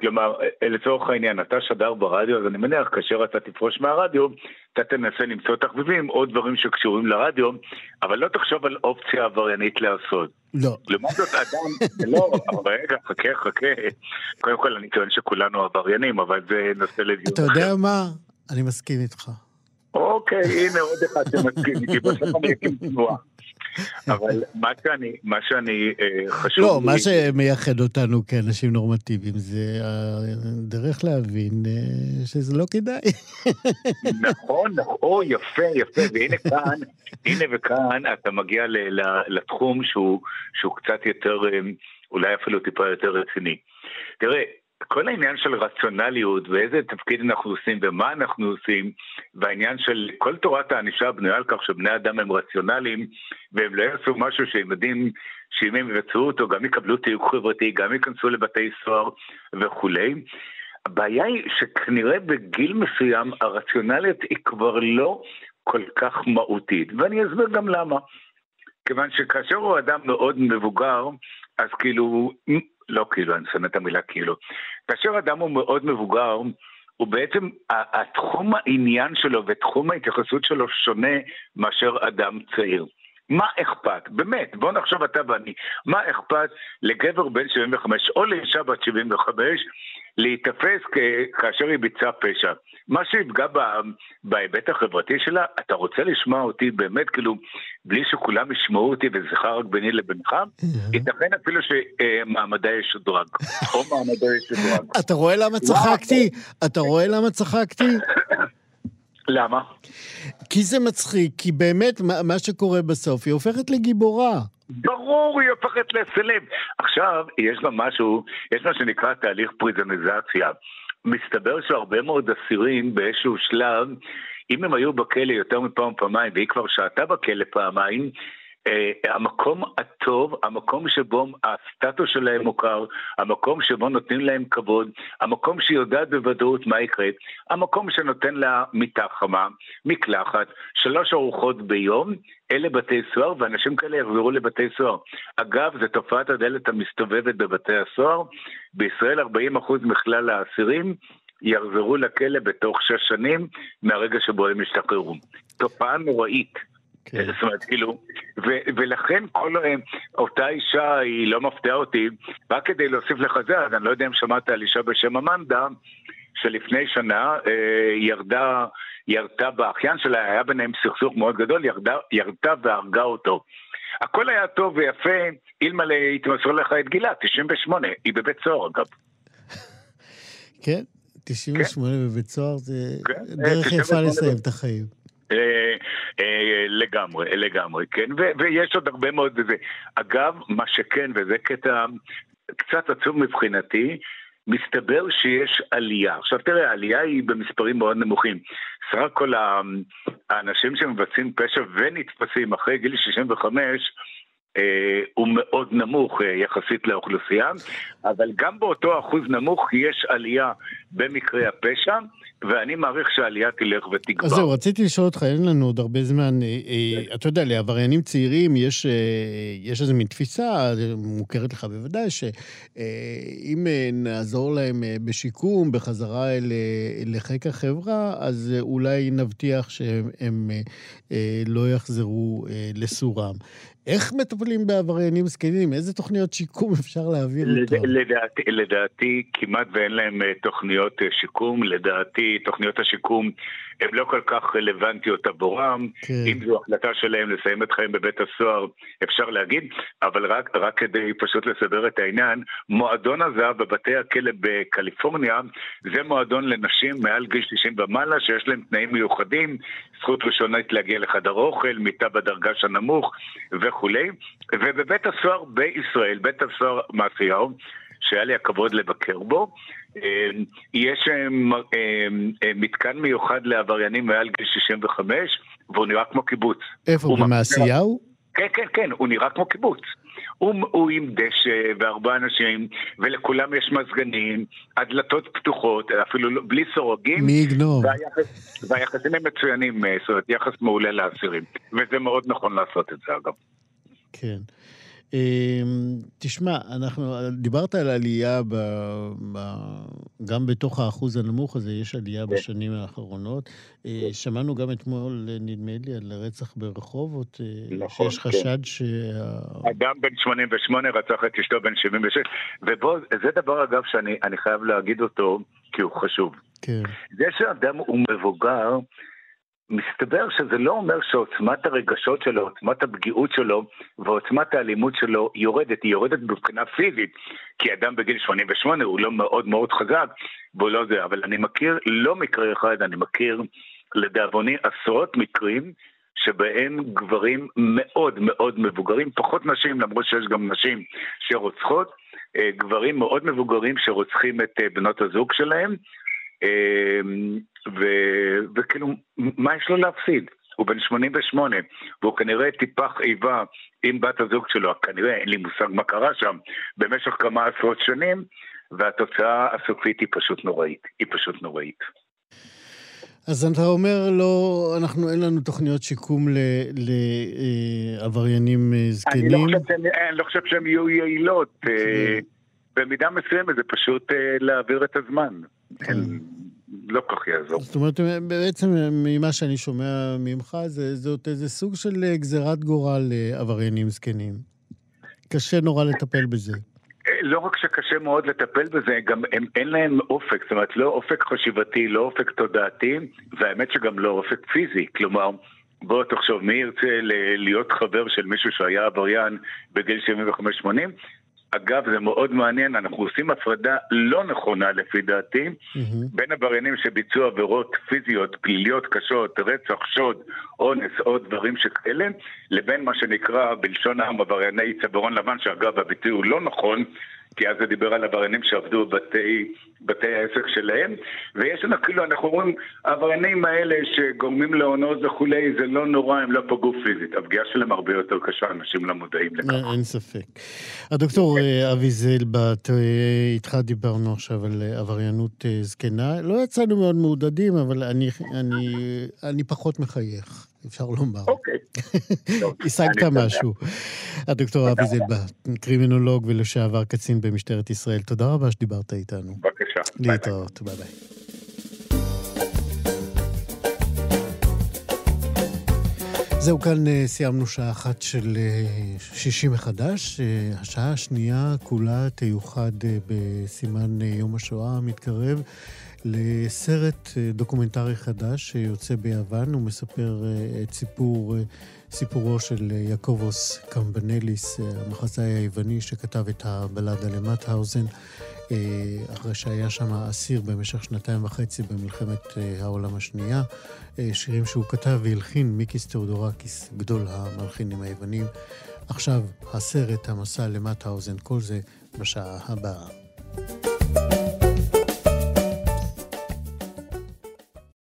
כלומר, אה, לצורך העניין, אתה שדר ברדיו, אז אני מניח, כאשר אתה תפרוש מהרדיו, אתה תנסה למצוא תחביבים או דברים שקשורים לרדיו, אבל לא תחשוב על אופציה עבריינית לעשות. לא. לעומת זאת, אדם, לא, רגע, חכה, חכה. קודם כל, אני טוען שכולנו עבריינים, אבל זה נושא לדיון אתה יודע מה? אני מסכים איתך. אוקיי, הנה עוד אחד שמסכים איתי, בסוף אני אקים תנועה. אבל מה שאני, מה שאני אה, חשוב לא, לי... מה שמייחד אותנו כאנשים נורמטיביים זה הדרך להבין אה, שזה לא כדאי. נכון, נכון, יפה, יפה, והנה כאן, הנה וכאן אתה מגיע לתחום שהוא, שהוא קצת יותר, אה, אולי אפילו טיפה יותר רציני. תראה, כל העניין של רציונליות ואיזה תפקיד אנחנו עושים ומה אנחנו עושים והעניין של כל תורת הענישה בנויה על כך שבני אדם הם רציונליים והם לא יעשו משהו שהם יודעים שאם הם יבצעו אותו גם יקבלו תיוג חברתי, גם ייכנסו לבתי סוהר וכולי. הבעיה היא שכנראה בגיל מסוים הרציונליות היא כבר לא כל כך מהותית ואני אסביר גם למה. כיוון שכאשר הוא אדם מאוד מבוגר, אז כאילו לא כאילו, אני שונא את המילה כאילו. כאשר אדם הוא מאוד מבוגר, הוא בעצם, התחום העניין שלו ותחום ההתייחסות שלו שונה מאשר אדם צעיר. מה אכפת? באמת, בוא נחשוב אתה ואני, מה אכפת לגבר בן 75 או לאישה בת 75 להיתפס כאשר היא ביצעה פשע? מה שיפגע בהיבט החברתי שלה, אתה רוצה לשמוע אותי באמת, כאילו, בלי שכולם ישמעו אותי שיחה רק ביני לבינך, ייתכן אפילו שמעמדה ישודרג, או מעמדה ישודרג. אתה רואה למה צחקתי? אתה רואה למה צחקתי? למה? כי זה מצחיק, כי באמת מה שקורה בסוף, היא הופכת לגיבורה. ברור, היא הופכת לסלב. עכשיו, יש גם משהו, יש מה שנקרא תהליך פריזניזציה. מסתבר שהרבה מאוד אסירים באיזשהו שלב, אם הם היו בכלא יותר מפעם פעמיים, והיא כבר שהתה בכלא פעמיים, המקום הטוב, המקום שבו הסטטוס שלהם מוכר, המקום שבו נותנים להם כבוד, המקום שיודעת בוודאות מה יקרה, המקום שנותן לה מיטה חמה, מקלחת, שלוש ארוחות ביום, אלה בתי סוהר, ואנשים כאלה יחזרו לבתי סוהר. אגב, זו תופעת הדלת המסתובבת בבתי הסוהר. בישראל 40% מכלל האסירים יחזרו לכלא בתוך שש שנים מהרגע שבו הם ישתחררו. תופעה נוראית. כן. זאת אומרת, כאילו, ו- ולכן כל אותה אישה היא לא מפתיעה אותי, רק כדי להוסיף לך זה, אז אני לא יודע אם שמעת על אישה בשם אמנדה, שלפני שנה אה, ירדה, ירתה באחיין שלה, היה ביניהם סכסוך מאוד גדול, ירדה, ירתה והרגה אותו. הכל היה טוב ויפה, אלמלא התמסר לך את גילה, 98, היא בבית סוהר אגב. כן, 98 כן. בבית סוהר זה כן. דרך יפה לסיים את החיים. אה, אה, לגמרי, לגמרי, כן, ויש עוד הרבה מאוד וזה. אגב, מה שכן, וזה קטע קצת עצוב מבחינתי, מסתבר שיש עלייה. עכשיו תראה, העלייה היא במספרים מאוד נמוכים. סך הכל האנשים שמבצעים פשע ונתפסים אחרי גיל 65, אה, הוא מאוד נמוך אה, יחסית לאוכלוסייה, אבל גם באותו אחוז נמוך יש עלייה במקרי הפשע, ואני מעריך שהעלייה תלך ותגבר. אז זהו, רציתי לשאול אותך, אין לנו עוד הרבה זמן. אה, אה, אתה יודע, לעבריינים צעירים יש, אה, יש איזו מין תפיסה, מוכרת לך בוודאי, שאם נעזור להם בשיקום, בחזרה אל, לחיק החברה, אז אולי נבטיח שהם לא יחזרו לסורם. איך מטפלים בעבריינים זקנים? איזה תוכניות שיקום אפשר להעביר לד... אותם? לדעתי, לדעתי כמעט ואין להם תוכניות שיקום. לדעתי תוכניות השיקום הן לא כל כך רלוונטיות עבורם. כן. אם זו החלטה שלהם לסיים את חיים בבית הסוהר, אפשר להגיד, אבל רק, רק כדי פשוט לסבר את העניין, מועדון הזהב בבתי הכלא בקליפורניה זה מועדון לנשים מעל גיל 60 ומעלה שיש להם תנאים מיוחדים, זכות ראשונית להגיע לחדר אוכל, מיטה בדרגש הנמוך וכולי. ובבית הסוהר בישראל, בית הסוהר מעשיהו, שהיה לי הכבוד לבקר בו, יש אמ, אמ, מתקן מיוחד לעבריינים מעל גיל 65, והוא נראה כמו קיבוץ. איפה, במעשיהו? כן, כן, כן, הוא נראה כמו קיבוץ. הוא, הוא עם דשא וארבעה אנשים, ולכולם יש מזגנים, הדלתות פתוחות, אפילו לא, בלי סורגים. מי יגנוב? והיחס, והיחסים הם מצוינים, אה, זאת אומרת, יחס מעולה לאסירים. וזה מאוד נכון לעשות את זה, אגב. כן. אמ, תשמע, אנחנו, דיברת על עלייה, ב, ב, גם בתוך האחוז הנמוך הזה, יש עלייה כן. בשנים האחרונות. אה, כן. שמענו גם אתמול, נדמה לי, על רצח ברחובות, אה, נכון, שיש כן. חשד כן. שה... אדם בן 88 רצח את אשתו בן 76, ובוא, זה דבר, אגב, שאני חייב להגיד אותו, כי הוא חשוב. כן. זה שאדם הוא מבוגר, מסתבר שזה לא אומר שעוצמת הרגשות שלו, עוצמת הפגיעות שלו ועוצמת האלימות שלו יורדת, היא יורדת מבחינה פיזית, כי אדם בגיל 88 הוא לא מאוד מאוד חזק והוא לא זה, אבל אני מכיר לא מקרה אחד, אני מכיר לדאבוני עשרות מקרים שבהם גברים מאוד מאוד מבוגרים, פחות נשים למרות שיש גם נשים שרוצחות, אה, גברים מאוד מבוגרים שרוצחים את אה, בנות הזוג שלהם אמ, ו, וכאילו, מה יש לו להפסיד? הוא בן 88, והוא כנראה טיפח איבה עם בת הזוג שלו, כנראה, אין לי מושג מה קרה שם, במשך כמה עשרות שנים, והתוצאה הסופית היא פשוט נוראית. היא פשוט נוראית. אז אתה אומר, לא, אנחנו, אין לנו תוכניות שיקום לעבריינים אה, זקנים? אני לא חושב, אני לא חושב שהן יהיו יעילות. אה, כן. במידה מסוימת זה פשוט אה, להעביר את הזמן. לא כל כך יעזור. זאת אומרת, בעצם ממה שאני שומע ממך, זה, זאת איזה סוג של אה, גזירת גורל לעבריינים זקנים. קשה נורא לטפל בזה. אה, לא רק שקשה מאוד לטפל בזה, גם הם, אין להם אופק, זאת אומרת, לא אופק חשיבתי, לא אופק תודעתי, והאמת שגם לא אופק פיזי. כלומר, בוא תחשוב, מי ירצה להיות חבר של מישהו שהיה עבריין בגיל 75-80? אגב, זה מאוד מעניין, אנחנו עושים הפרדה לא נכונה לפי דעתי, mm-hmm. בין עבריינים שביצעו עבירות פיזיות, פליליות קשות, רצח, שוד, אונס או דברים שכאלה, לבין מה שנקרא בלשון העם עברייני צווארון לבן, שאגב הביטוי הוא לא נכון, כי אז זה דיבר על עבריינים שעבדו בבתי בתי העסק שלהם, ויש לנו כאילו, אנחנו אומרים, העבריינים האלה שגורמים להונאות וכולי, זה לא נורא, הם לא פגעו פיזית. הפגיעה שלהם הרבה יותר קשה, אנשים לא מודעים לכך. אין ספק. הדוקטור אה, אבי זלבט, אה, איתך דיברנו עכשיו על אה, עבריינות זקנה. לא יצאנו מאוד מעודדים, אבל אני, אני, אני פחות מחייך. אפשר לומר. אוקיי. השגת משהו. הדוקטור אבי זלבה, קרימינולוג ולשעבר קצין במשטרת ישראל, תודה רבה שדיברת איתנו. בבקשה. להתראות, ביי ביי. זהו, כאן אה, סיימנו שעה אחת של אה, שישי מחדש. אה, השעה השנייה כולה תיוחד בסימן יום השואה המתקרב. לסרט אה, דוקומנטרי חדש שיוצא ביוון. הוא מספר אה, את סיפור, אה, סיפורו של יעקובוס קמבנליס, המחזאי היווני שכתב את הבלדה למטהאוזן, אחרי שהיה שם אסיר במשך שנתיים וחצי במלחמת העולם השנייה. שירים שהוא כתב והלחין מיקיס תאודורקיס, גדול המלחינים היוונים. עכשיו, הסרט, המסע למטהאוזן, כל זה בשעה הבאה.